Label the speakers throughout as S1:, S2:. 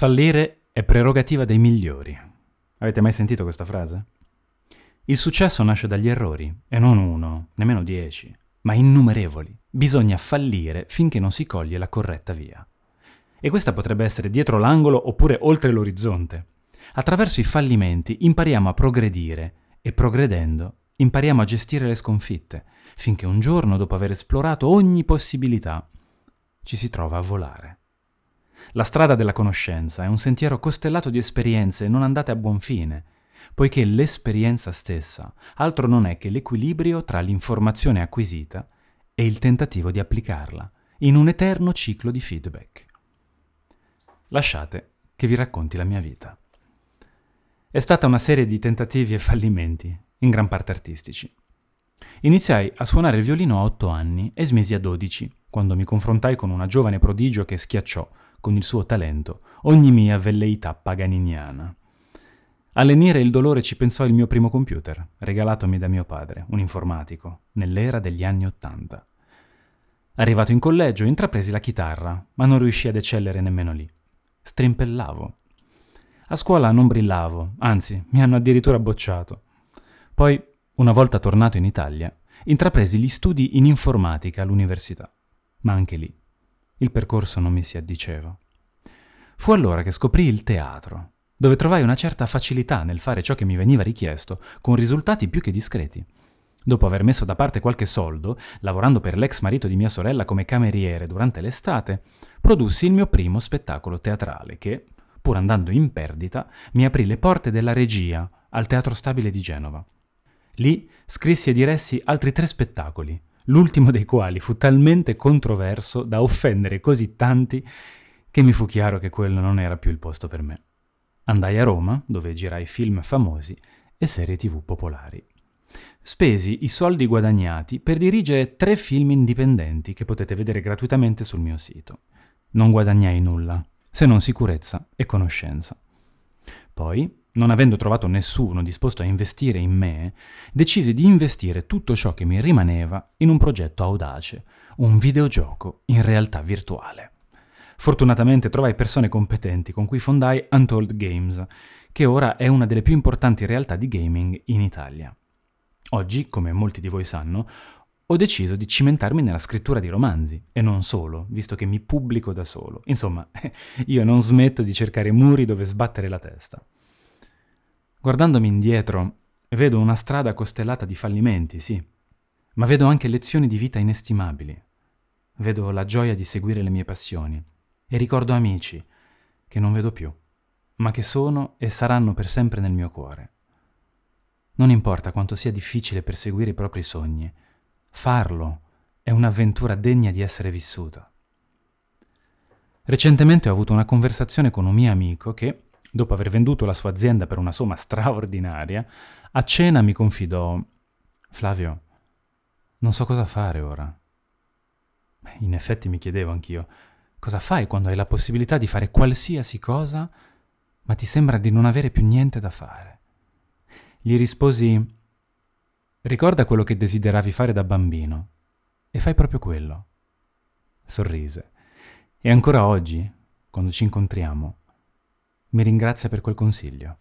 S1: Fallire è prerogativa dei migliori. Avete mai sentito questa frase? Il successo nasce dagli errori, e non uno, nemmeno dieci, ma innumerevoli. Bisogna fallire finché non si coglie la corretta via. E questa potrebbe essere dietro l'angolo oppure oltre l'orizzonte. Attraverso i fallimenti impariamo a progredire e progredendo impariamo a gestire le sconfitte, finché un giorno, dopo aver esplorato ogni possibilità, ci si trova a volare. La strada della conoscenza è un sentiero costellato di esperienze non andate a buon fine, poiché l'esperienza stessa altro non è che l'equilibrio tra l'informazione acquisita e il tentativo di applicarla, in un eterno ciclo di feedback. Lasciate che vi racconti la mia vita. È stata una serie di tentativi e fallimenti, in gran parte artistici. Iniziai a suonare il violino a otto anni e smisi a dodici, quando mi confrontai con una giovane prodigio che schiacciò, con il suo talento, ogni mia velleità paganiniana. A lenire il dolore ci pensò il mio primo computer, regalatomi da mio padre, un informatico, nell'era degli anni Ottanta. Arrivato in collegio, intrapresi la chitarra, ma non riuscii ad eccellere nemmeno lì. Strimpellavo. A scuola non brillavo, anzi, mi hanno addirittura bocciato. Poi, una volta tornato in Italia, intrapresi gli studi in informatica all'università. Ma anche lì il percorso non mi si addiceva. Fu allora che scoprì il teatro, dove trovai una certa facilità nel fare ciò che mi veniva richiesto, con risultati più che discreti. Dopo aver messo da parte qualche soldo, lavorando per l'ex marito di mia sorella come cameriere durante l'estate, produssi il mio primo spettacolo teatrale che, pur andando in perdita, mi aprì le porte della regia al Teatro Stabile di Genova. Lì scrissi e diressi altri tre spettacoli, l'ultimo dei quali fu talmente controverso da offendere così tanti che mi fu chiaro che quello non era più il posto per me. Andai a Roma, dove girai film famosi e serie tv popolari. Spesi i soldi guadagnati per dirigere tre film indipendenti che potete vedere gratuitamente sul mio sito. Non guadagnai nulla, se non sicurezza e conoscenza. Poi non avendo trovato nessuno disposto a investire in me, decisi di investire tutto ciò che mi rimaneva in un progetto audace, un videogioco in realtà virtuale. Fortunatamente trovai persone competenti con cui fondai Untold Games, che ora è una delle più importanti realtà di gaming in Italia. Oggi, come molti di voi sanno, ho deciso di cimentarmi nella scrittura di romanzi, e non solo, visto che mi pubblico da solo. Insomma, io non smetto di cercare muri dove sbattere la testa. Guardandomi indietro, vedo una strada costellata di fallimenti, sì, ma vedo anche lezioni di vita inestimabili. Vedo la gioia di seguire le mie passioni e ricordo amici che non vedo più, ma che sono e saranno per sempre nel mio cuore. Non importa quanto sia difficile perseguire i propri sogni, farlo è un'avventura degna di essere vissuta. Recentemente ho avuto una conversazione con un mio amico che, dopo aver venduto la sua azienda per una somma straordinaria, a cena mi confidò Flavio, non so cosa fare ora. In effetti mi chiedevo anch'io, cosa fai quando hai la possibilità di fare qualsiasi cosa, ma ti sembra di non avere più niente da fare? Gli risposi, ricorda quello che desideravi fare da bambino e fai proprio quello. Sorrise. E ancora oggi, quando ci incontriamo, mi ringrazia per quel consiglio.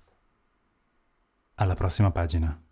S1: Alla prossima pagina.